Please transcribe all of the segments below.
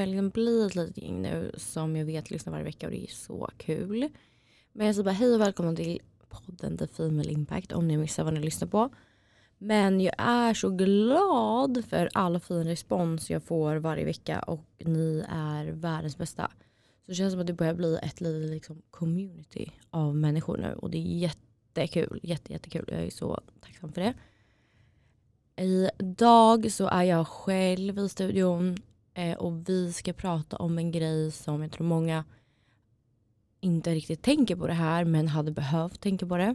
verkligen börjar bli ett litet gäng nu som jag vet lyssnar varje vecka och det är så kul. Men jag säger bara hej och välkomna till podden The Female Impact om ni missar vad ni lyssnar på. Men jag är så glad för all fin respons jag får varje vecka och ni är världens bästa. Så det känns som att det börjar bli ett litet liksom, community av människor nu och det är jättekul. Jätte, jättekul. Jag är så tacksam för det. Idag så är jag själv i studion eh, och vi ska prata om en grej som jag tror många inte riktigt tänker på det här men hade behövt tänka på det.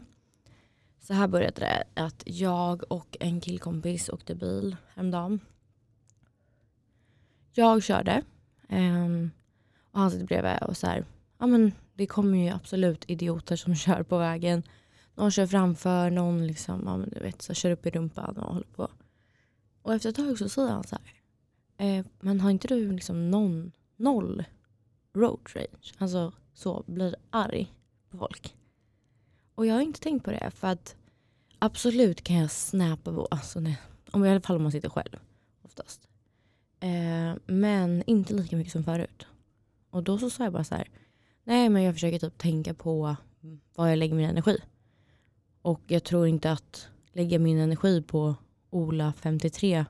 Så här började det att jag och en killkompis åkte bil häromdagen. Jag körde um, och han sitter bredvid och så här, ja men det kommer ju absolut idioter som kör på vägen. Någon kör framför, någon liksom, ja, men du vet, så kör upp i rumpan och håller på. Och efter ett tag så säger han så här, eh, men har inte du liksom någon, noll road rage? Alltså så, blir arg på folk. Och jag har inte tänkt på det för att absolut kan jag snappa på, alltså nej, om i alla fall om man sitter själv oftast. Eh, men inte lika mycket som förut. Och då så sa jag bara så här, nej men jag försöker typ tänka på vad jag lägger min energi. Och jag tror inte att lägga min energi på Ola 53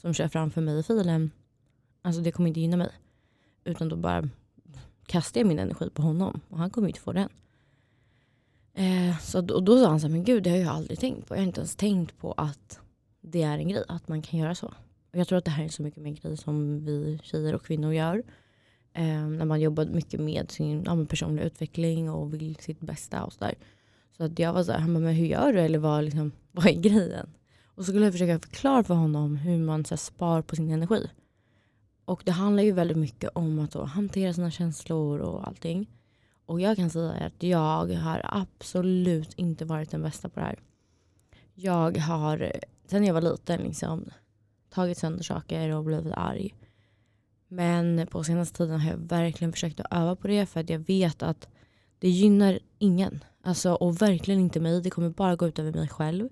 som kör framför mig i filen, alltså det kommer inte gynna mig. Utan då bara kastar jag min energi på honom och han kommer inte få den. Eh, så då, då sa han så här, men gud det har jag aldrig tänkt på. Jag har inte ens tänkt på att det är en grej, att man kan göra så. Och jag tror att det här är så mycket mer grej som vi tjejer och kvinnor gör. Eh, när man jobbar mycket med sin ja, personliga utveckling och vill sitt bästa och sådär. Så att jag var så här, han bara, men hur gör du? Eller vad, liksom, vad är grejen? Och så skulle jag försöka förklara för honom hur man så här, spar på sin energi. Och det handlar ju väldigt mycket om att då, hantera sina känslor och allting. Och jag kan säga att jag har absolut inte varit den bästa på det här. Jag har, sen jag var liten, liksom, tagit sönder saker och blivit arg. Men på senaste tiden har jag verkligen försökt att öva på det för att jag vet att det gynnar ingen. Alltså, och verkligen inte mig. Det kommer bara gå ut över mig själv.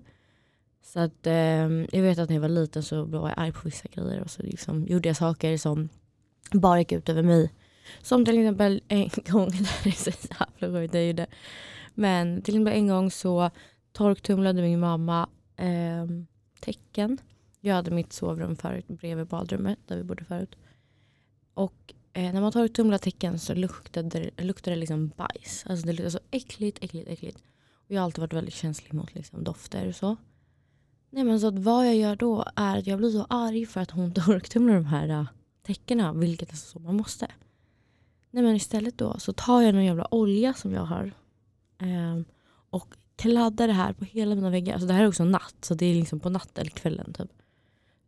Så att, eh, jag vet att när jag var liten så var jag arg på vissa grejer och så liksom gjorde jag saker som bara gick ut över mig. Som till exempel en gång, det är så jävla sjukt jag gjorde. Men till exempel en gång så torktumlade min mamma eh, tecken. Jag hade mitt sovrum förut bredvid badrummet där vi bodde förut. Och eh, när man torktumlar tecken så luktade det, luktade det liksom bajs. Alltså det luktade så äckligt, äckligt, äckligt. Och jag har alltid varit väldigt känslig mot liksom, dofter och så. Nej men så att vad jag gör då är att jag blir så arg för att hon torktumlar de här äh, täckena, vilket är så man måste. Nej men istället då så tar jag någon jävla olja som jag har eh, och kladdar det här på hela mina väggar. Alltså det här är också natt, så det är liksom på natten eller kvällen typ.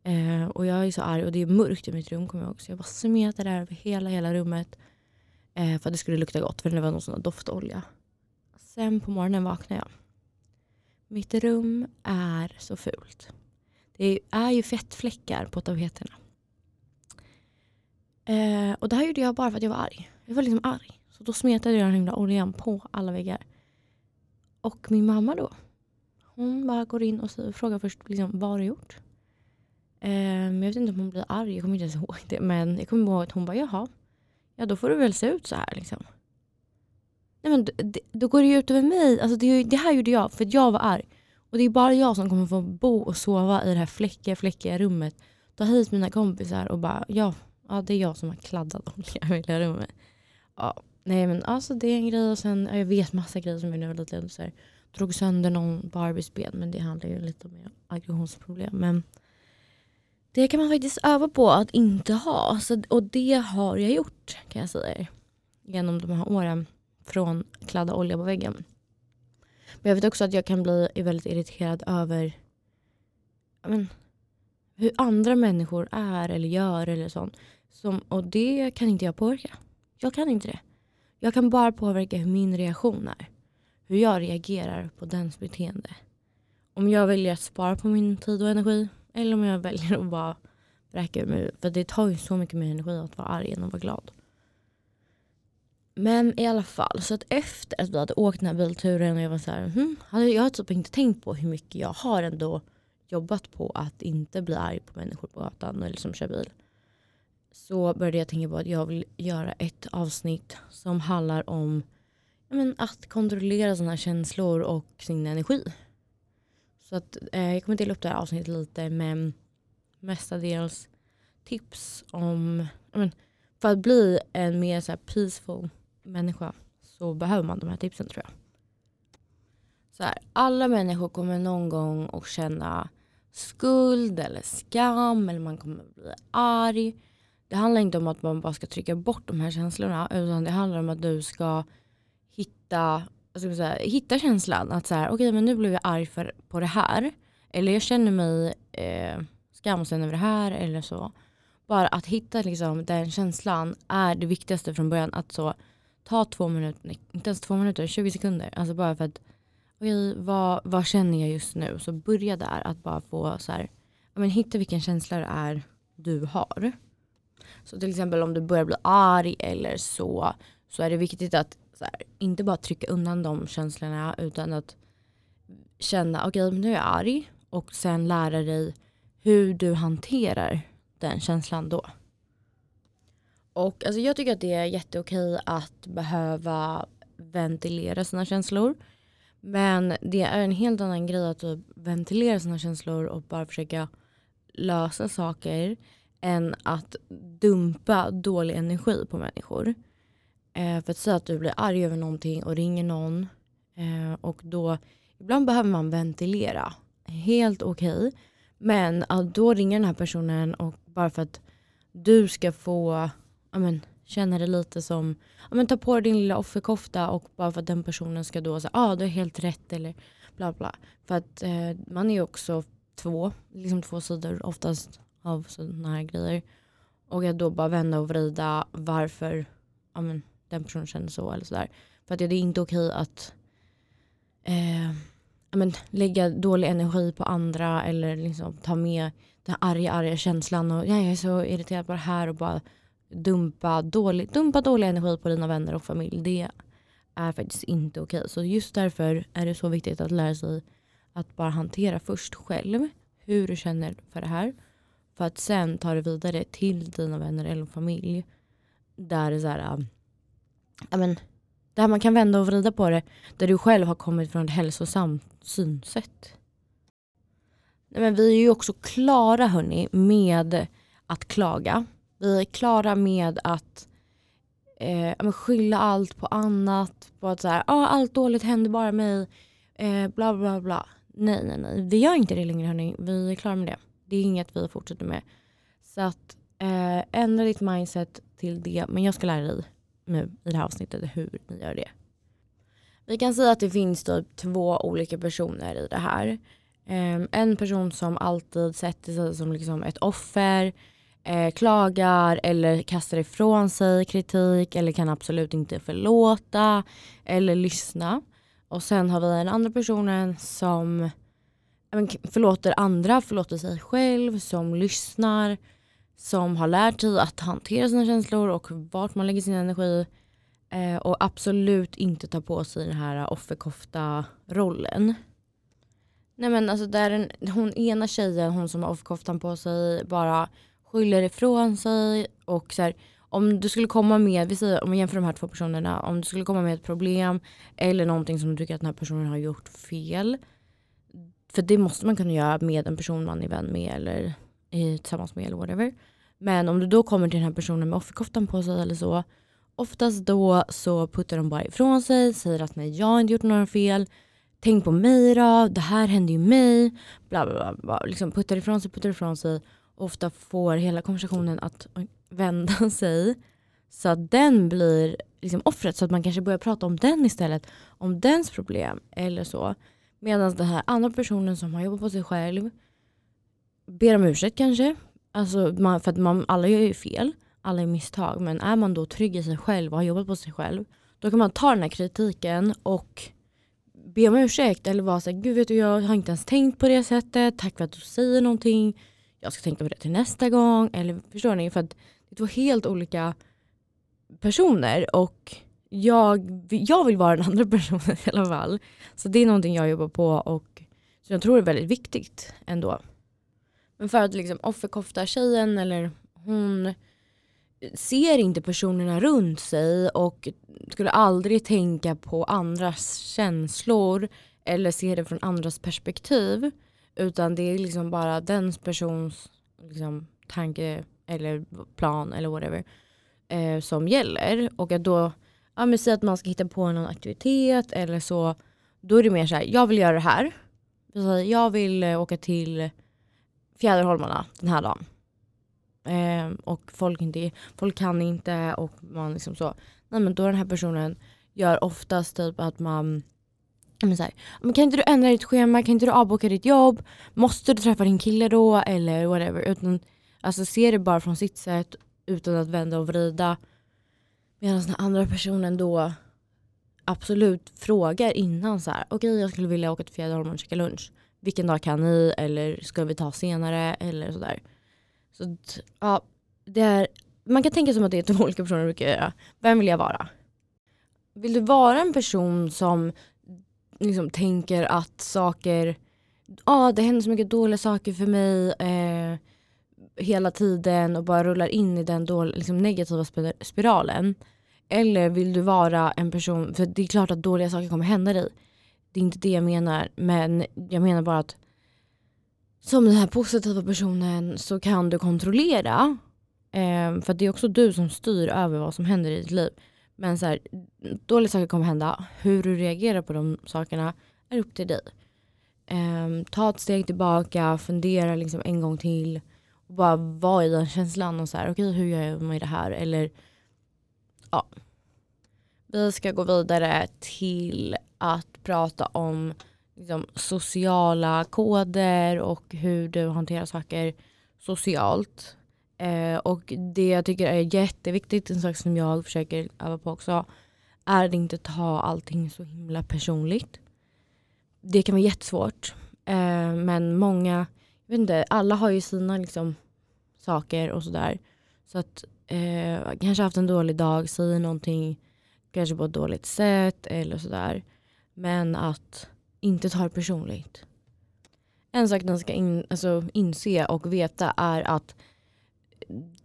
Eh, och jag är så arg och det är mörkt i mitt rum kommer jag ihåg. Så jag bara smetar det här över hela, hela rummet. Eh, för att det skulle lukta gott, för det var någon sån doftolja. Sen på morgonen vaknar jag. Mitt rum är så fult. Det är ju fettfläckar på tapeterna. Eh, och det här gjorde jag bara för att jag var arg. Jag var liksom arg. Så då smetade jag den himla oljan på alla väggar. Och min mamma då, hon bara går in och frågar först liksom, vad har du gjort? Eh, jag vet inte om hon blir arg, jag kommer inte ens ihåg det. Men jag kommer ihåg att hon bara, jaha, ja då får du väl se ut så här liksom. Nej, men det, då går det ju ut över mig. Alltså det, det här gjorde jag för att jag var arg. Och det är bara jag som kommer få bo och sova i det här fläckiga, fläckiga rummet. Ta hit mina kompisar och bara, ja, ja det är jag som har kladdat olja i hela rummet. Ja, nej men alltså det är en grej och sen, jag vet massa grejer som jag nu var lite. Så här, drog sönder någon Barbies ben men det handlar ju lite om aggressionsproblem. Men det kan man faktiskt öva på att inte ha. Så, och det har jag gjort kan jag säga genom de här åren från kladda olja på väggen. Men jag vet också att jag kan bli väldigt irriterad över men, hur andra människor är eller gör eller sånt. Som, och det kan inte jag påverka. Jag kan inte det. Jag kan bara påverka hur min reaktion är. Hur jag reagerar på dens beteende. Om jag väljer att spara på min tid och energi eller om jag väljer att bara bräka ur mig. För det tar ju så mycket mer energi att vara arg än att vara glad. Men i alla fall, så att efter att vi hade åkt den här bilturen och jag var så här, hmm, jag har typ inte tänkt på hur mycket jag har ändå jobbat på att inte bli arg på människor på gatan eller som kör bil. så började jag tänka på att jag vill göra ett avsnitt som handlar om men, att kontrollera sina känslor och sin energi. Så att, eh, jag kommer dela upp det här avsnittet lite men mestadels tips om men, för att bli en mer så här, peaceful människa så behöver man de här tipsen tror jag. Så här, alla människor kommer någon gång att känna skuld eller skam eller man kommer bli arg. Det handlar inte om att man bara ska trycka bort de här känslorna utan det handlar om att du ska hitta, ska säga, hitta känslan att så här, okay, men nu blev jag arg för, på det här. Eller jag känner mig eh, skamsen över det här eller så. Bara att hitta liksom, den känslan är det viktigaste från början. Att så ta två minuter, inte ens två minuter, 20 sekunder. Alltså bara för att, okej okay, vad, vad känner jag just nu? Så börja där att bara få så här, men hitta vilken känsla det är du har. Så till exempel om du börjar bli arg eller så, så är det viktigt att här, inte bara trycka undan de känslorna utan att känna, okej okay, nu är jag arg och sen lära dig hur du hanterar den känslan då. Och alltså, jag tycker att det är jätteokej att behöva ventilera sina känslor. Men det är en helt annan grej att typ ventilera sina känslor och bara försöka lösa saker än att dumpa dålig energi på människor. Eh, för att säga att du blir arg över någonting och ringer någon eh, och då ibland behöver man ventilera. Helt okej. Okay. Men att då ringer den här personen och bara för att du ska få amen, känna det lite som, amen, ta på dig din lilla offerkofta och bara för att den personen ska då säga ja ah, du har helt rätt eller bla bla. För att eh, man är ju också två, liksom två sidor oftast av sådana här grejer. Och att då bara vända och vrida varför amen, den personen känner så eller sådär. För att det är inte okej att eh, men, lägga dålig energi på andra eller liksom ta med den arga, arga känslan och jag är så irriterad på det här och bara dumpa dålig, dumpa dålig energi på dina vänner och familj. Det är faktiskt inte okej. Så just därför är det så viktigt att lära sig att bara hantera först själv hur du känner för det här. För att sen ta det vidare till dina vänner eller familj. Där det är så här, um, ja, men, där man kan vända och vrida på det. Där du själv har kommit från ett hälsosamt synsätt. Nej, men vi är ju också klara hörni med att klaga. Vi är klara med att eh, skylla allt på annat. På att så här, ah, allt dåligt händer bara mig. Eh, bla bla bla. Nej nej nej, vi gör inte det längre hörni. Vi är klara med det. Det är inget vi fortsätter med. Så att eh, ändra ditt mindset till det. Men jag ska lära dig nu i det här avsnittet hur ni gör det. Vi kan säga att det finns typ två olika personer i det här. Um, en person som alltid sätter sig som liksom ett offer, eh, klagar eller kastar ifrån sig kritik eller kan absolut inte förlåta eller lyssna. Och sen har vi den andra personen som förlåter andra, förlåter sig själv, som lyssnar, som har lärt sig att hantera sina känslor och vart man lägger sin energi. Eh, och absolut inte ta på sig den här offerkofta-rollen. Nej men alltså där en, hon ena tjejen, hon som har offerkoftan på sig, bara skyller ifrån sig och så här, om du skulle komma med, vi säger, om vi jämför de här två personerna, om du skulle komma med ett problem eller någonting som du tycker att den här personen har gjort fel. För det måste man kunna göra med en person man är vän med eller tillsammans med eller whatever. Men om du då kommer till den här personen med offerkoftan på sig eller så. Oftast då så puttar de bara ifrån sig, säger att nej jag har inte gjort några fel. Tänk på mig då, det här hände ju mig. Bla bla bla. bla. Liksom puttar ifrån sig, puttar ifrån sig. Ofta får hela konversationen att vända sig. Så att den blir liksom offret. Så att man kanske börjar prata om den istället. Om dens problem eller så. Medan den här andra personen som har jobbat på sig själv ber om ursäkt kanske. Alltså man, för att man, alla gör ju fel, alla är misstag. Men är man då trygg i sig själv och har jobbat på sig själv. Då kan man ta den här kritiken och be om ursäkt. Eller vara såhär, gud vet du jag har inte ens tänkt på det sättet. Tack för att du säger någonting. Jag ska tänka på det till nästa gång. Eller förstår ni? För att det är två helt olika personer. Och jag, jag vill vara den andra personen i alla fall. Så det är någonting jag jobbar på och som jag tror är väldigt viktigt ändå. Men för att liksom offerkofta tjejen eller hon ser inte personerna runt sig och skulle aldrig tänka på andras känslor eller se det från andras perspektiv. Utan det är liksom bara den persons liksom, tanke eller plan eller whatever eh, som gäller. Och att då, ja men säg att man ska hitta på någon aktivitet eller så. Då är det mer så här, jag vill göra det här. Jag vill eh, åka till Fjäderholmarna den här dagen. Eh, och folk, inte, folk kan inte och man liksom så. Nej men då den här personen gör oftast typ att man men så här, men kan inte du ändra ditt schema, kan inte du avboka ditt jobb? Måste du träffa din kille då? Eller whatever. Utan, alltså se det bara från sitt sätt utan att vända och vrida. Medan den andra personen då absolut frågar innan så här, okej okay, jag skulle vilja åka till Fjäderholmen och käka lunch. Vilken dag kan ni? Eller ska vi ta senare? Eller sådär. Så ja, det är, man kan tänka som att det är två olika personer brukar göra. Vem vill jag vara? Vill du vara en person som liksom tänker att saker, ja ah, det händer så mycket dåliga saker för mig eh, hela tiden och bara rullar in i den dåliga, liksom negativa spiralen. Eller vill du vara en person, för det är klart att dåliga saker kommer hända dig. Det är inte det jag menar, men jag menar bara att som den här positiva personen så kan du kontrollera. Eh, för det är också du som styr över vad som händer i ditt liv. Men så här, dåliga saker kommer hända. Hur du reagerar på de sakerna är upp till dig. Um, ta ett steg tillbaka, fundera liksom en gång till. Och bara vara i den känslan och så här, okej okay, hur gör jag med det här? Eller ja. Vi ska gå vidare till att prata om liksom, sociala koder och hur du hanterar saker socialt. Eh, och det jag tycker är jätteviktigt, en sak som jag försöker öva på också, är att inte ta allting så himla personligt. Det kan vara jättesvårt. Eh, men många, jag vet inte, alla har ju sina liksom, saker och sådär. Så att eh, kanske haft en dålig dag, säger någonting kanske på ett dåligt sätt eller sådär. Men att inte ta det personligt. En sak den ska in, alltså, inse och veta är att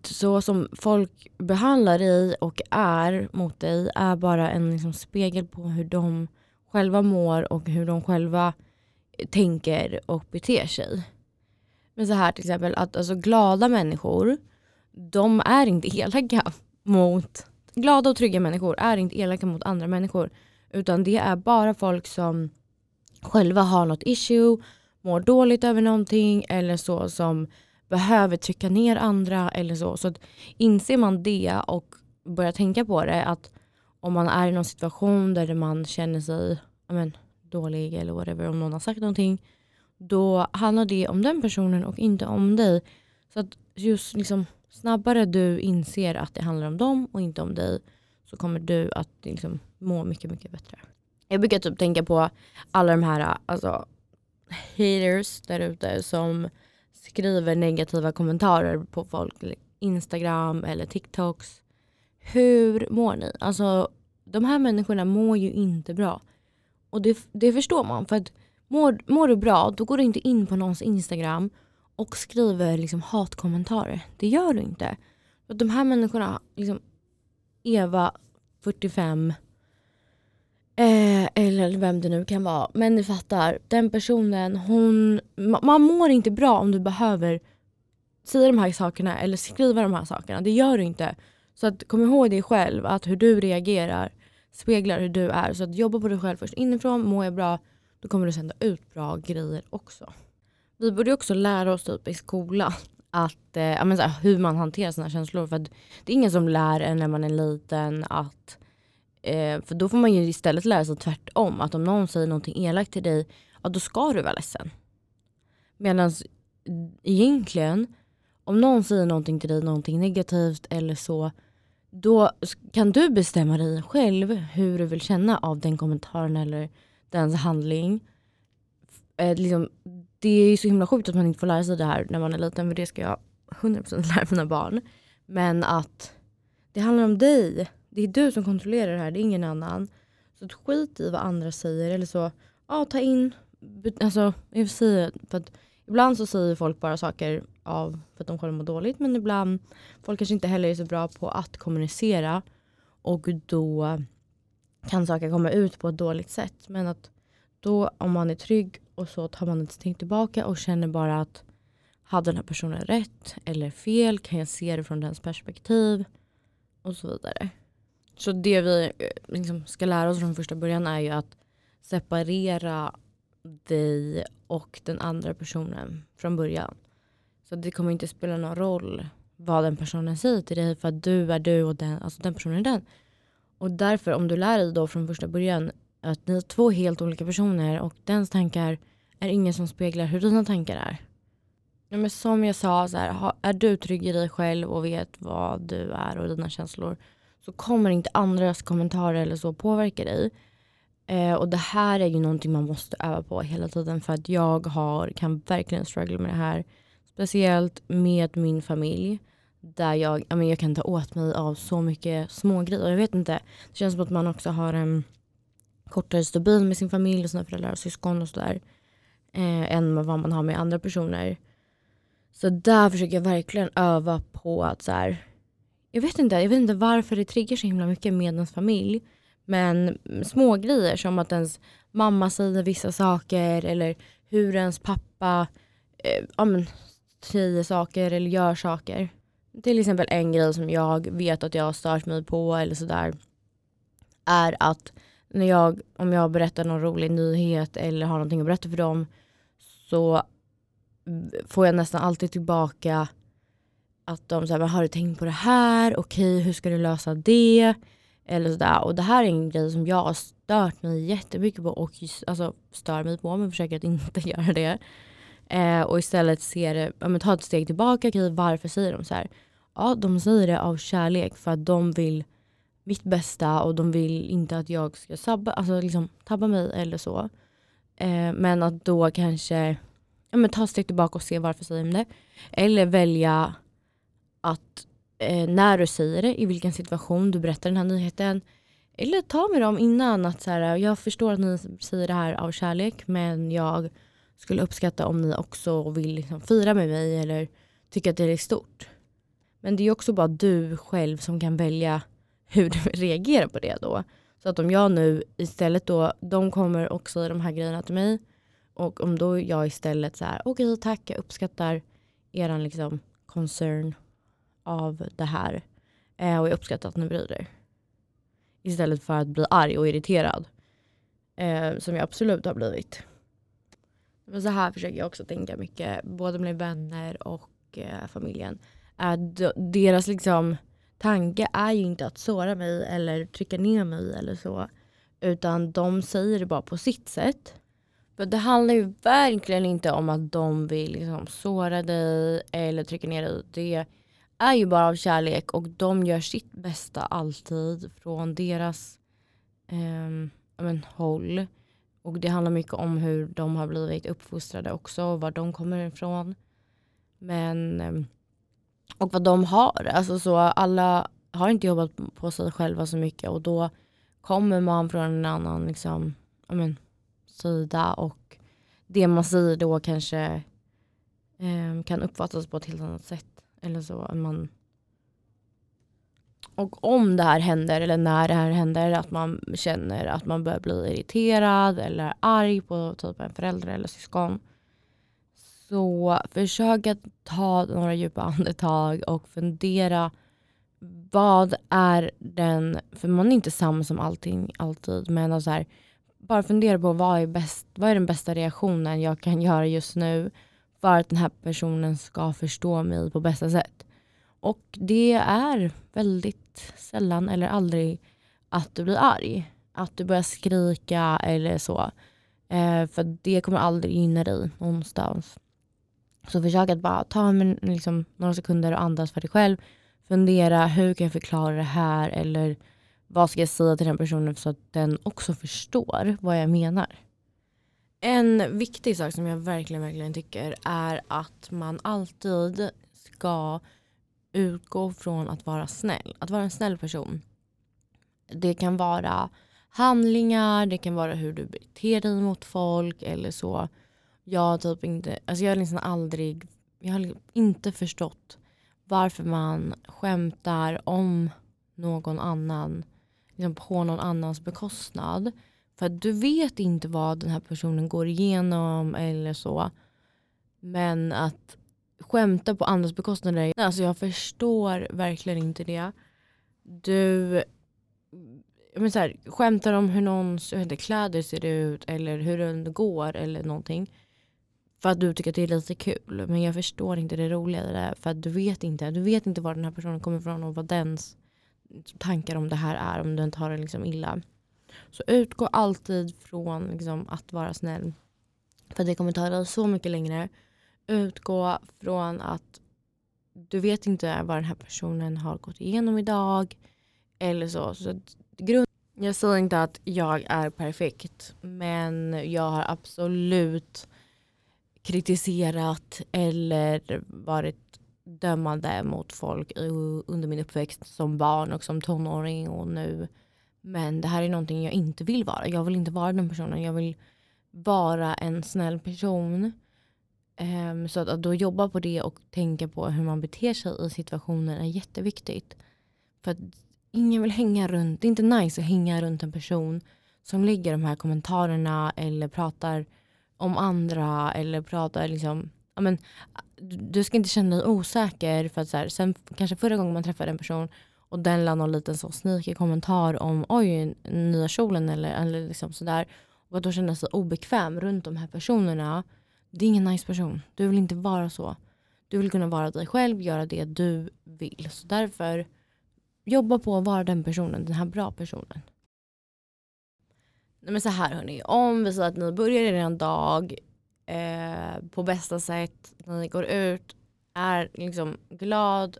så som folk behandlar dig och är mot dig är bara en liksom, spegel på hur de själva mår och hur de själva tänker och beter sig. Men så här till exempel att alltså, glada människor, de är inte elaka mot... Glada och trygga människor är inte elaka mot andra människor. Utan det är bara folk som själva har något issue, mår dåligt över någonting eller så som behöver trycka ner andra eller så. Så att inser man det och börjar tänka på det att om man är i någon situation där man känner sig men, dålig eller whatever, om någon har sagt någonting, då handlar det om den personen och inte om dig. Så att just liksom, snabbare du inser att det handlar om dem och inte om dig så kommer du att liksom, må mycket, mycket bättre. Jag brukar typ tänka på alla de här alltså, haters där ute som skriver negativa kommentarer på folk, Instagram eller TikToks. Hur mår ni? Alltså de här människorna mår ju inte bra. Och det, det förstår man. För att mår, mår du bra, då går du inte in på någons Instagram och skriver liksom hatkommentarer. Det gör du inte. För de här människorna, liksom Eva, 45, Eh, eller vem det nu kan vara. Men ni fattar, den personen, hon... Man mår inte bra om du behöver säga de här sakerna eller skriva de här sakerna. Det gör du inte. Så att, kom ihåg dig själv, att hur du reagerar speglar hur du är. Så att jobba på dig själv först inifrån, mår jag bra, då kommer du sända ut bra grejer också. Vi borde också lära oss typ i skolan att, eh, menar, hur man hanterar sina känslor. För det är ingen som lär en när man är liten att Eh, för då får man ju istället lära sig tvärtom. Att om någon säger någonting elakt till dig, ja då ska du vara ledsen. Medan egentligen, om någon säger någonting till dig, någonting negativt eller så, då kan du bestämma dig själv hur du vill känna av den kommentaren eller dens handling. Eh, liksom, det är så himla sjukt att man inte får lära sig det här när man är liten, för det ska jag 100% lära mina barn. Men att det handlar om dig. Det är du som kontrollerar det här, det är ingen annan. Så skit i vad andra säger. Eller så, ja ta in, alltså, jag säger, för att ibland så säger folk bara saker av för att de själva mår dåligt. Men ibland, folk kanske inte heller är så bra på att kommunicera. Och då kan saker komma ut på ett dåligt sätt. Men att då om man är trygg och så tar man ett steg tillbaka och känner bara att hade den här personen rätt eller fel? Kan jag se det från dens perspektiv? Och så vidare. Så det vi eh, liksom ska lära oss från första början är ju att separera dig och den andra personen från början. Så det kommer inte spela någon roll vad den personen säger till dig för att du är du och den, alltså den personen är den. Och därför om du lär dig då från första början att ni är två helt olika personer och dens tankar är ingen som speglar hur dina tankar är. Ja, men som jag sa, så här, är du trygg i dig själv och vet vad du är och dina känslor så kommer inte andras kommentarer eller så påverka dig. Eh, och det här är ju någonting man måste öva på hela tiden för att jag har, kan verkligen struggle med det här. Speciellt med min familj. Där jag, jag, men jag kan ta åt mig av så mycket smågrejer. Jag vet inte, det känns som att man också har en kortare stubin med sin familj och sina föräldrar och syskon och sådär. Eh, än vad man har med andra personer. Så där försöker jag verkligen öva på att så här, jag vet inte, jag vet inte varför det triggar så himla mycket med ens familj. Men små grejer som att ens mamma säger vissa saker eller hur ens pappa eh, ja, men, säger saker eller gör saker. Till exempel en grej som jag vet att jag har stört mig på eller sådär är att när jag, om jag berättar någon rolig nyhet eller har någonting att berätta för dem så mm, får jag nästan alltid tillbaka att de säger, har du tänkt på det här? Okej, hur ska du lösa det? Eller sådär. Och det här är en grej som jag har stört mig jättemycket på och alltså, stör mig på men försöker att inte göra det. Eh, och istället se det, ja, men ta ett steg tillbaka. Okej, varför säger de så här? Ja, de säger det av kärlek för att de vill mitt bästa och de vill inte att jag ska sabba, alltså liksom, tabba mig eller så. Eh, men att då kanske ja, men ta ett steg tillbaka och se varför säger de det. Eller välja att eh, när du säger det, i vilken situation du berättar den här nyheten. Eller ta med dem innan att så här, jag förstår att ni säger det här av kärlek men jag skulle uppskatta om ni också vill liksom fira med mig eller tycker att det är stort. Men det är också bara du själv som kan välja hur du reagerar på det då. Så att om jag nu istället då, de kommer och säger de här grejerna till mig och om då jag istället så här, okej okay, tack, jag uppskattar eran liksom concern av det här. Eh, och jag uppskattar att ni bryr er. Istället för att bli arg och irriterad. Eh, som jag absolut har blivit. Men så här försöker jag också tänka mycket, både med vänner och eh, familjen. Att deras liksom tanke är ju inte att såra mig eller trycka ner mig eller så. Utan de säger det bara på sitt sätt. För det handlar ju verkligen inte om att de vill liksom såra dig eller trycka ner dig. Det är ju bara av kärlek och de gör sitt bästa alltid från deras eh, men, håll. Och det handlar mycket om hur de har blivit uppfostrade också, och var de kommer ifrån. Men, eh, och vad de har. Alltså så alla har inte jobbat på sig själva så mycket och då kommer man från en annan liksom, men, sida och det man säger då kanske eh, kan uppfattas på ett helt annat sätt. Eller så. Man... Och om det här händer, eller när det här händer, att man känner att man börjar bli irriterad eller arg på typ en förälder eller syskon. Så försök att ta några djupa andetag och fundera vad är den, för man är inte sams om allting alltid, men så här, bara fundera på vad är, bäst, vad är den bästa reaktionen jag kan göra just nu för att den här personen ska förstå mig på bästa sätt. Och det är väldigt sällan eller aldrig att du blir arg. Att du börjar skrika eller så. Eh, för det kommer aldrig gynna dig någonstans. Så försök att bara ta en, liksom, några sekunder och andas för dig själv. Fundera, hur kan jag förklara det här? Eller vad ska jag säga till den personen så att den också förstår vad jag menar? En viktig sak som jag verkligen, verkligen tycker är att man alltid ska utgå från att vara snäll. Att vara en snäll person. Det kan vara handlingar, det kan vara hur du beter dig mot folk eller så. Jag, typ inte, alltså jag har liksom aldrig jag har inte förstått varför man skämtar om någon annan, liksom på någon annans bekostnad. För du vet inte vad den här personen går igenom eller så. Men att skämta på andras bekostnad. alltså jag förstår verkligen inte det. Du men så här, skämtar om hur någons inte, kläder ser ut eller hur den går eller någonting. För att du tycker att det är lite kul. Men jag förstår inte det roliga i det. För att du vet inte. Du vet inte var den här personen kommer ifrån och vad dens tankar om det här är. Om du inte har det liksom illa. Så utgå alltid från liksom, att vara snäll. För det kommer ta dig så mycket längre. Utgå från att du vet inte vad den här personen har gått igenom idag. Eller så. så grund jag säger inte att jag är perfekt. Men jag har absolut kritiserat eller varit dömande mot folk under min uppväxt som barn och som tonåring och nu. Men det här är någonting jag inte vill vara. Jag vill inte vara den personen. Jag vill vara en snäll person. Um, så att, att då jobba på det och tänka på hur man beter sig i situationen är jätteviktigt. För att ingen vill hänga runt, det är inte nice att hänga runt en person som lägger de här kommentarerna eller pratar om andra eller pratar liksom, ja men, du ska inte känna dig osäker för att så här, sen kanske förra gången man träffade en person och den la någon liten så sneaky kommentar om oj, nya kjolen eller, eller liksom sådär. Och att då känna sig obekväm runt de här personerna. Det är ingen nice person. Du vill inte vara så. Du vill kunna vara dig själv, göra det du vill. Så därför jobba på att vara den personen, den här bra personen. Nej, men så här hörni, om vi säger att ni börjar er dag eh, på bästa sätt, när ni går ut, är liksom glad,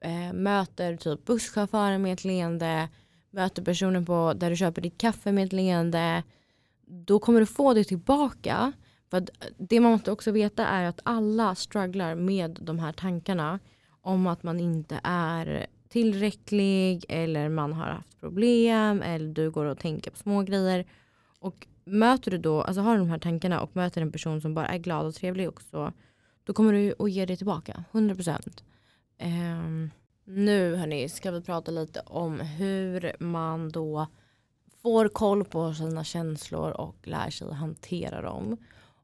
eh, möter typ busschauffören med ett leende, möter personen på där du köper ditt kaffe med ett leende, då kommer du få det tillbaka. För det man måste också veta är att alla strugglar med de här tankarna om att man inte är tillräcklig eller man har haft problem eller du går och tänker på små grejer. Och möter du då, alltså har du de här tankarna och möter en person som bara är glad och trevlig också, då kommer du att ge det tillbaka, 100%. Um, nu hörni ska vi prata lite om hur man då får koll på sina känslor och lär sig hantera dem.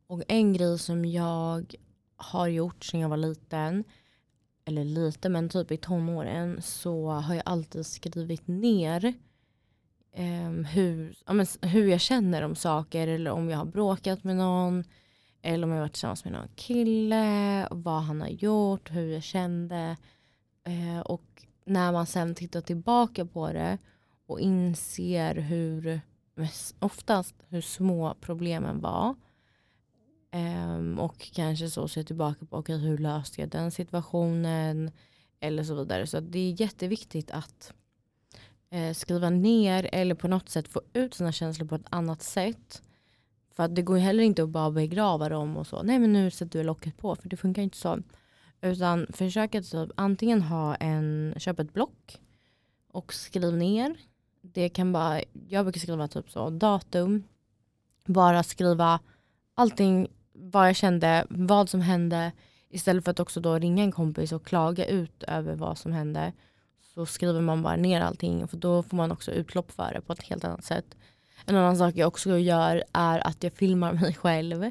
Och en grej som jag har gjort sedan jag var liten eller lite, men typ i tonåren så har jag alltid skrivit ner um, hur, ja, men, hur jag känner om saker eller om jag har bråkat med någon eller om jag varit tillsammans med någon kille, vad han har gjort, hur jag kände. Eh, och när man sen tittar tillbaka på det och inser hur, oftast hur små problemen var Eh, och kanske så ser tillbaka på okay, hur löste jag den situationen eller så vidare. Så det är jätteviktigt att eh, skriva ner eller på något sätt få ut sina känslor på ett annat sätt. För att det går heller inte att bara begrava dem och så. Nej men nu sätter du locket på för det funkar inte så. Utan försök att så, antingen ha en, köp ett block och skriv ner. Det kan bara, jag brukar skriva typ så datum. Bara skriva allting vad jag kände, vad som hände. Istället för att också då ringa en kompis och klaga ut över vad som hände. Så skriver man bara ner allting för då får man också utlopp för det på ett helt annat sätt. En annan sak jag också gör är att jag filmar mig själv.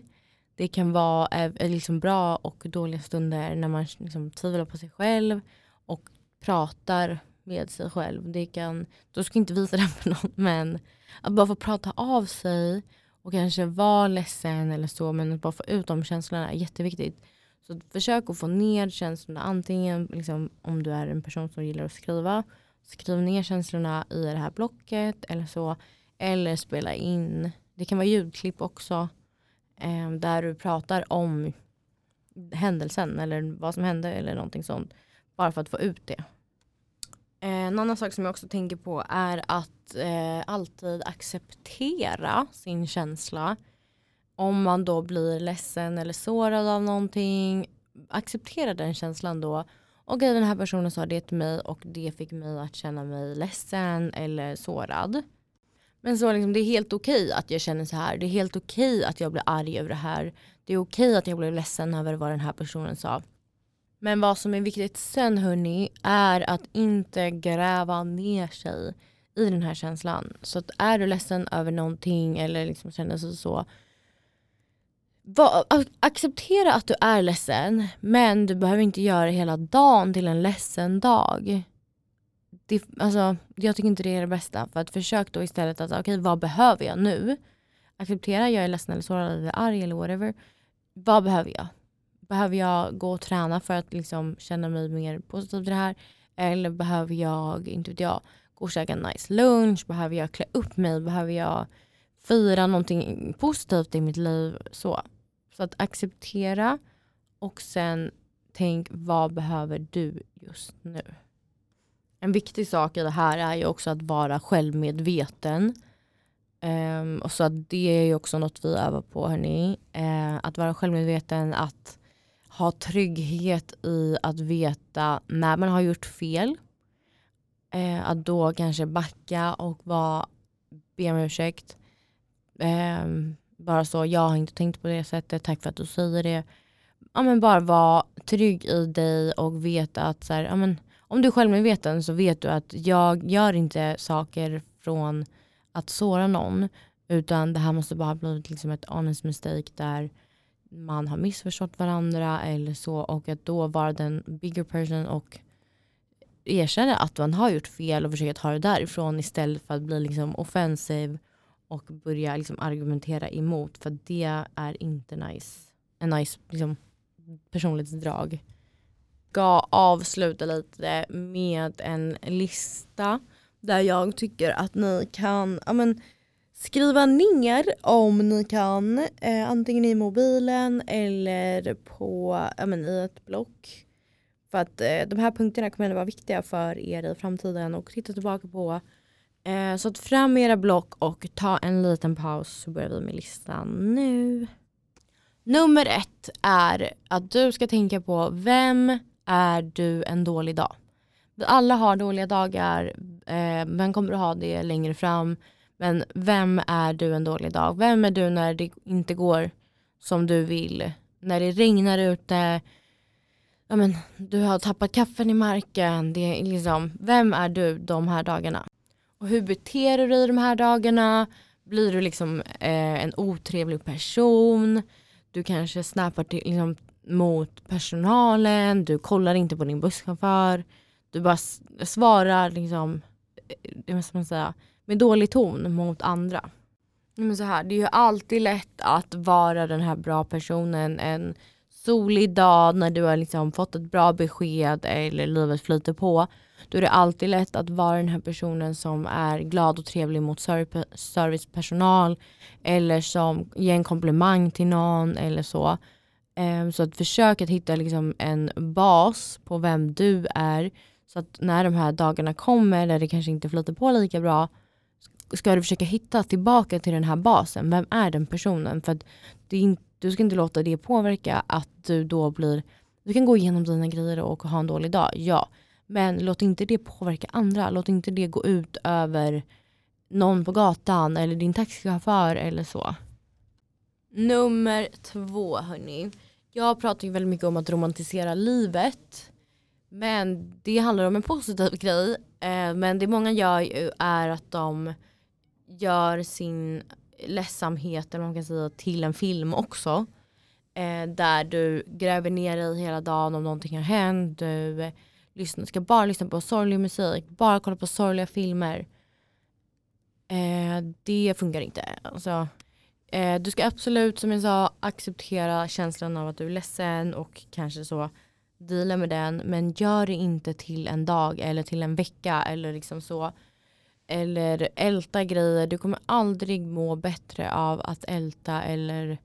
Det kan vara eh, eh, liksom bra och dåliga stunder när man liksom tvivlar på sig själv och pratar med sig själv. Det kan, då ska jag inte visa det för någon men att bara få prata av sig och kanske vara ledsen eller så men att bara få ut de känslorna är jätteviktigt. Så försök att få ner känslorna antingen liksom, om du är en person som gillar att skriva. Skriv ner känslorna i det här blocket eller så. Eller spela in. Det kan vara ljudklipp också. Eh, där du pratar om händelsen eller vad som hände eller någonting sånt. Bara för att få ut det. Eh, en annan sak som jag också tänker på är att eh, alltid acceptera sin känsla. Om man då blir ledsen eller sårad av någonting, acceptera den känslan då. Okej okay, den här personen sa det till mig och det fick mig att känna mig ledsen eller sårad. Men så liksom, det är helt okej att jag känner så här. Det är helt okej att jag blir arg över det här. Det är okej att jag blir ledsen över vad den här personen sa. Men vad som är viktigt sen hörni är att inte gräva ner sig i den här känslan. Så att är du ledsen över någonting eller liksom känner sig så Va, acceptera att du är ledsen men du behöver inte göra hela dagen till en ledsen dag. Det, alltså, jag tycker inte det är det bästa. För att försök då istället att, okej okay, vad behöver jag nu? Acceptera, jag är ledsen eller sårad eller arg eller whatever. Vad behöver jag? Behöver jag gå och träna för att liksom känna mig mer positiv till det här? Eller behöver jag, inte vet jag, gå och käka en nice lunch? Behöver jag klä upp mig? Behöver jag fira någonting positivt i mitt liv? Så. Så att acceptera och sen tänk vad behöver du just nu? En viktig sak i det här är ju också att vara självmedveten. Um, och så att det är ju också något vi övar på hörni. Uh, att vara självmedveten, att ha trygghet i att veta när man har gjort fel. Uh, att då kanske backa och vara, be om ursäkt. Um, bara så, jag har inte tänkt på det sättet, tack för att du säger det. Ja, men bara vara trygg i dig och veta att så här, ja, men, om du är självmedveten så vet du att jag gör inte saker från att såra någon. Utan det här måste bara ha blivit liksom ett honest mistake där man har missförstått varandra eller så. Och att då vara den bigger person och erkänna att man har gjort fel och försöka ta det därifrån istället för att bli liksom offensiv och börja liksom argumentera emot. För det är inte nice. en nice liksom, personlighetsdrag. Ska avsluta lite med en lista där jag tycker att ni kan ja, men, skriva ner om ni kan. Eh, antingen i mobilen eller på, ja, men, i ett block. För att eh, de här punkterna kommer att vara viktiga för er i framtiden och titta tillbaka på Eh, så fram med era block och ta en liten paus så börjar vi med listan nu. Nummer ett är att du ska tänka på vem är du en dålig dag? Alla har dåliga dagar, eh, vem kommer du ha det längre fram? Men vem är du en dålig dag? Vem är du när det inte går som du vill? När det regnar ute, ja, men, du har tappat kaffen i marken. Det är liksom, vem är du de här dagarna? Och hur beter du dig de här dagarna? Blir du liksom eh, en otrevlig person? Du kanske snappar till, liksom, mot personalen, du kollar inte på din busschaufför. Du bara svarar liksom, eh, eh, det måste man säga, med dålig ton mot andra. Men så här, det är ju alltid lätt att vara den här bra personen en solig dag när du har liksom fått ett bra besked eller livet flyter på då är det alltid lätt att vara den här personen som är glad och trevlig mot servicepersonal eller som ger en komplimang till någon eller så. Ehm, så att försök att hitta liksom en bas på vem du är så att när de här dagarna kommer där det kanske inte flyter på lika bra ska du försöka hitta tillbaka till den här basen. Vem är den personen? För att det du ska inte låta det påverka att du då blir... Du kan gå igenom dina grejer och ha en dålig dag, ja. Men låt inte det påverka andra. Låt inte det gå ut över någon på gatan eller din taxichaufför eller så. Nummer två hörni. Jag pratar ju väldigt mycket om att romantisera livet. Men det handlar om en positiv grej. Eh, men det många gör är att de gör sin ledsamhet eller man kan säga till en film också. Eh, där du gräver ner dig hela dagen om någonting har hänt. Du ska bara lyssna på sorglig musik, bara kolla på sorgliga filmer. Eh, det funkar inte. Alltså, eh, du ska absolut, som jag sa, acceptera känslan av att du är ledsen och kanske så deala med den. Men gör det inte till en dag eller till en vecka eller liksom så. Eller älta grejer. Du kommer aldrig må bättre av att älta eller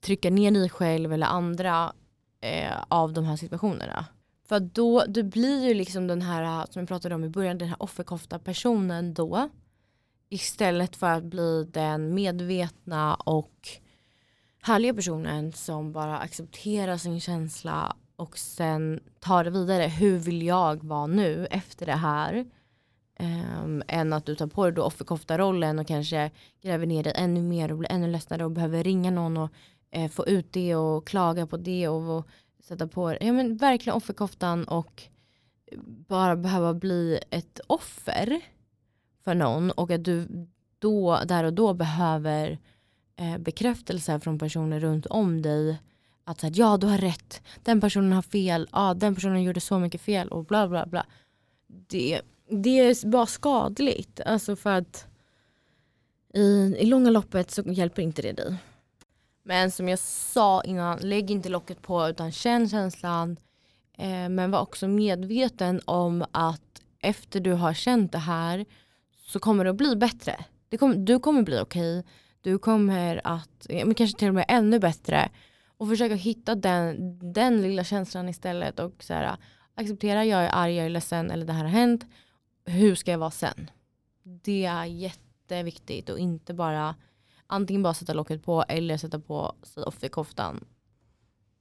trycka ner dig själv eller andra eh, av de här situationerna. För då, du blir ju liksom den här, som jag pratade om i början, den här offerkofta personen då. Istället för att bli den medvetna och härliga personen som bara accepterar sin känsla och sen tar det vidare. Hur vill jag vara nu efter det här? Um, än att du tar på dig då offerkoftarollen och kanske gräver ner dig ännu mer och blir ännu ledsnare och behöver ringa någon och eh, få ut det och klaga på det och, och sätta på ja, men verkligen offerkoftan och bara behöva bli ett offer för någon och att du då, där och då behöver eh, bekräftelse från personer runt om dig att säga ja du har rätt, den personen har fel, ja, den personen gjorde så mycket fel och bla bla bla. Det, det är bara skadligt. Alltså för att i, i långa loppet så hjälper inte det dig. Men som jag sa innan, lägg inte locket på utan känn känslan. Eh, men var också medveten om att efter du har känt det här så kommer det att bli bättre. Det kom, du kommer bli okej. Okay. Du kommer att, men kanske till och med ännu bättre. Och försöka hitta den, den lilla känslan istället och så här, acceptera jag är arg, jag är ledsen eller det här har hänt. Hur ska jag vara sen? Det är jätteviktigt och inte bara antingen bara sätta locket på eller sätta på sig offerkoftan.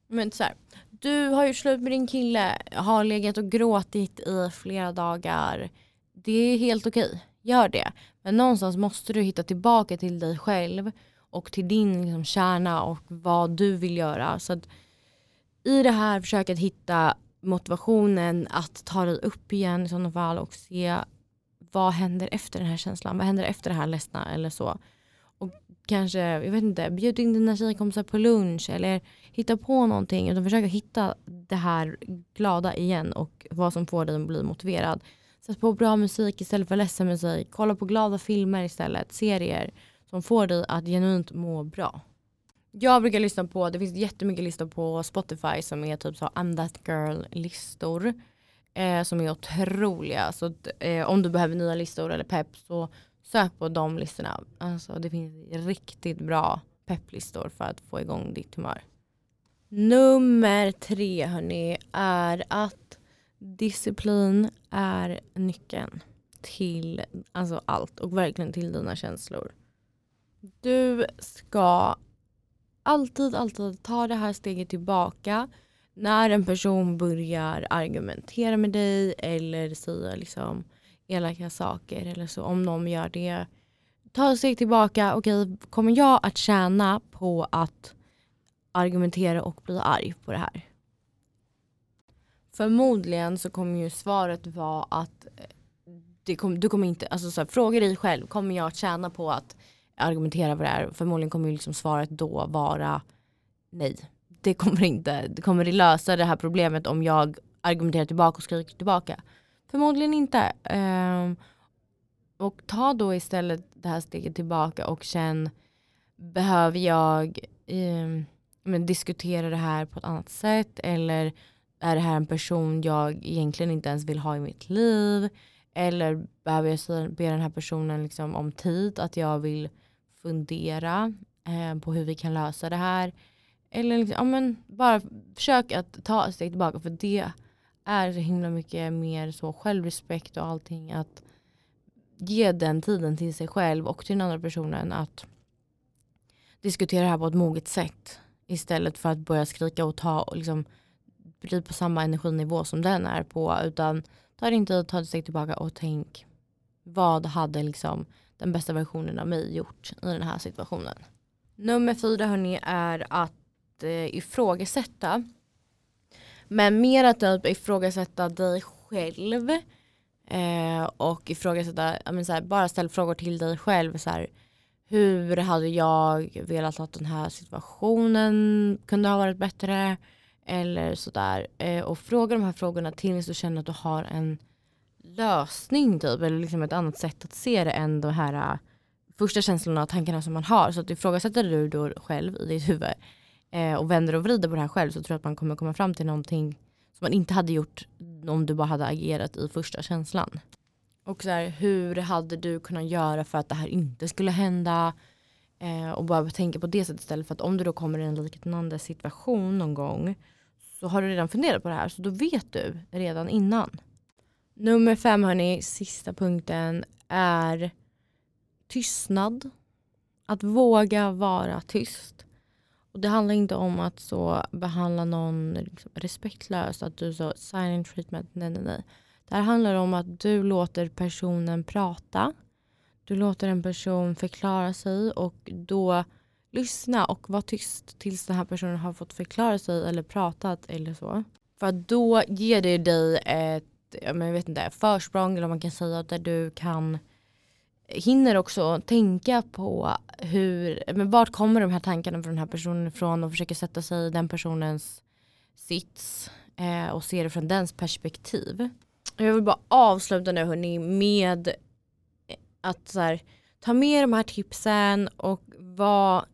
Men så här, du har gjort slut med din kille, har legat och gråtit i flera dagar. Det är helt okej, gör det. Men någonstans måste du hitta tillbaka till dig själv och till din liksom, kärna och vad du vill göra. Så att I det här försöka hitta motivationen att ta dig upp igen i sådana fall och se vad händer efter den här känslan? Vad händer efter det här ledsna eller så? Och kanske, jag vet inte, bjud in dina tjejkompisar på lunch eller hitta på någonting. Utan försöka hitta det här glada igen och vad som får dig att bli motiverad. Sätt på bra musik istället för ledsen musik. Kolla på glada filmer istället, serier som får dig att genuint må bra. Jag brukar lyssna på, det finns jättemycket listor på Spotify som är typ så I'm that girl listor. Eh, som är otroliga. Så att, eh, om du behöver nya listor eller pepp så sök på de listorna. Alltså, det finns riktigt bra pepplistor för att få igång ditt humör. Nummer tre hörni är att disciplin är nyckeln till alltså allt och verkligen till dina känslor. Du ska alltid, alltid ta det här steget tillbaka när en person börjar argumentera med dig eller säga liksom elaka saker eller så. Om någon gör det, ta ett steg tillbaka. Okej, kommer jag att tjäna på att argumentera och bli arg på det här? Förmodligen så kommer ju svaret vara att eh, det kom, du kommer inte, alltså så här, fråga dig själv, kommer jag tjäna på att argumentera för det här? Förmodligen kommer ju liksom svaret då vara nej. Det kommer inte, det kommer lösa det här problemet om jag argumenterar tillbaka och skriker tillbaka. Förmodligen inte. Um, och ta då istället det här steget tillbaka och känn, behöver jag um, men, diskutera det här på ett annat sätt eller är det här en person jag egentligen inte ens vill ha i mitt liv? Eller behöver jag be den här personen liksom om tid, att jag vill fundera eh, på hur vi kan lösa det här. Eller liksom, ja, men bara försök att ta ett steg tillbaka för det är så himla mycket mer så självrespekt och allting. Att ge den tiden till sig själv och till den andra personen att diskutera det här på ett moget sätt. Istället för att börja skrika och ta och liksom bli på samma energinivå som den är på. Utan ta din tid, ta ett steg tillbaka och tänk vad hade liksom den bästa versionen av mig gjort i den här situationen. Nummer fyra hörni är att eh, ifrågasätta men mer att typ ifrågasätta dig själv eh, och ifrågasätta, men så här, bara ställ frågor till dig själv. Så här, hur hade jag velat att den här situationen kunde ha varit bättre? Eller sådär. Eh, och fråga de här frågorna tills du känner att du har en lösning typ. Eller liksom ett annat sätt att se det än de här uh, första känslorna och tankarna som man har. Så att ifrågasätter du då själv i ditt huvud eh, och vänder och vrider på det här själv så tror jag att man kommer komma fram till någonting som man inte hade gjort om du bara hade agerat i första känslan. Och så här, hur hade du kunnat göra för att det här inte skulle hända? Eh, och bara tänka på det sättet istället för att om du då kommer i en liknande situation någon gång så har du redan funderat på det här så då vet du redan innan. Nummer fem hörni, sista punkten är tystnad. Att våga vara tyst. Och Det handlar inte om att så behandla någon liksom respektlöst, att du så silent treatment, nej nej nej. Det här handlar om att du låter personen prata. Du låter en person förklara sig och då lyssna och vara tyst tills den här personen har fått förklara sig eller pratat eller så. För då ger det dig ett jag vet inte, försprång eller man kan säga där du kan hinner också tänka på hur, men vart kommer de här tankarna från den här personen ifrån och försöker sätta sig i den personens sits eh, och se det från dens perspektiv. Jag vill bara avsluta nu hörni med att så här, ta med de här tipsen och vad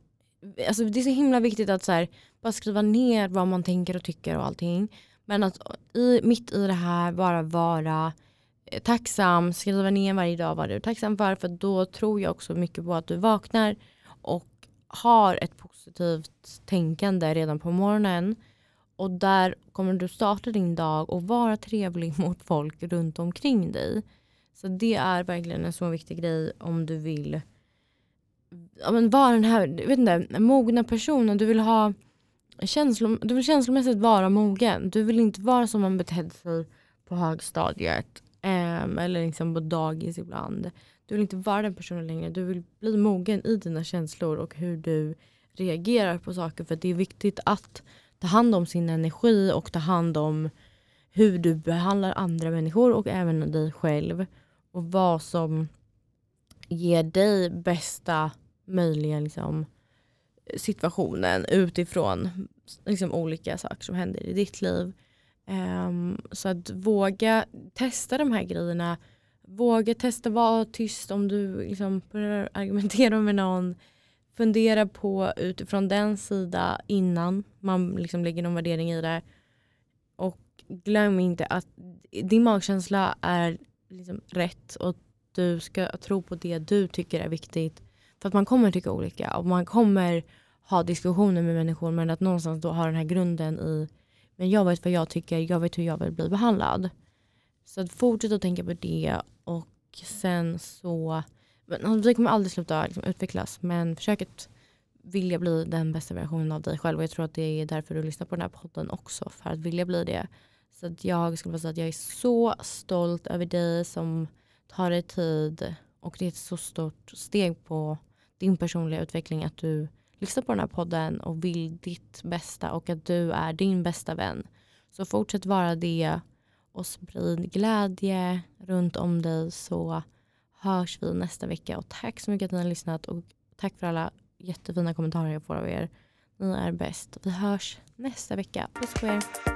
alltså det är så himla viktigt att så här, bara skriva ner vad man tänker och tycker och allting. Men att i, mitt i det här bara vara eh, tacksam, skriva ner varje dag vad du är tacksam för. För då tror jag också mycket på att du vaknar och har ett positivt tänkande redan på morgonen. Och där kommer du starta din dag och vara trevlig mot folk runt omkring dig. Så det är verkligen en så viktig grej om du vill ja, men vara den här vet inte, mogna personen. Du vill ha känslom, du vill känslomässigt vara mogen. Du vill inte vara som man betedde sig på högstadiet um, eller liksom på dagis ibland. Du vill inte vara den personen längre. Du vill bli mogen i dina känslor och hur du reagerar på saker. För det är viktigt att ta hand om sin energi och ta hand om hur du behandlar andra människor och även dig själv. Och vad som ger dig bästa möjliga liksom, situationen utifrån liksom, olika saker som händer i ditt liv. Um, så att våga testa de här grejerna. Våga testa vara tyst om du liksom börjar argumentera med någon. Fundera på utifrån den sida innan man liksom lägger någon värdering i det. Och glöm inte att din magkänsla är liksom rätt och du ska tro på det du tycker är viktigt. För att man kommer tycka olika och man kommer ha diskussioner med människor men att någonstans då ha den här grunden i men jag vet vad jag tycker, jag vet hur jag vill bli behandlad. Så att fortsätt att tänka på det och sen så, men alltså, vi kommer aldrig sluta liksom, utvecklas men försök att vilja bli den bästa versionen av dig själv och jag tror att det är därför du lyssnar på den här podden också, för att vilja bli det. Så att jag skulle säga att jag är så stolt över dig som tar dig tid och det är ett så stort steg på din personliga utveckling att du lyssnar på den här podden och vill ditt bästa och att du är din bästa vän. Så fortsätt vara det och sprid glädje runt om dig så hörs vi nästa vecka. Och tack så mycket att ni har lyssnat och tack för alla jättefina kommentarer jag får av er. Ni är bäst. Vi hörs nästa vecka. Puss på er.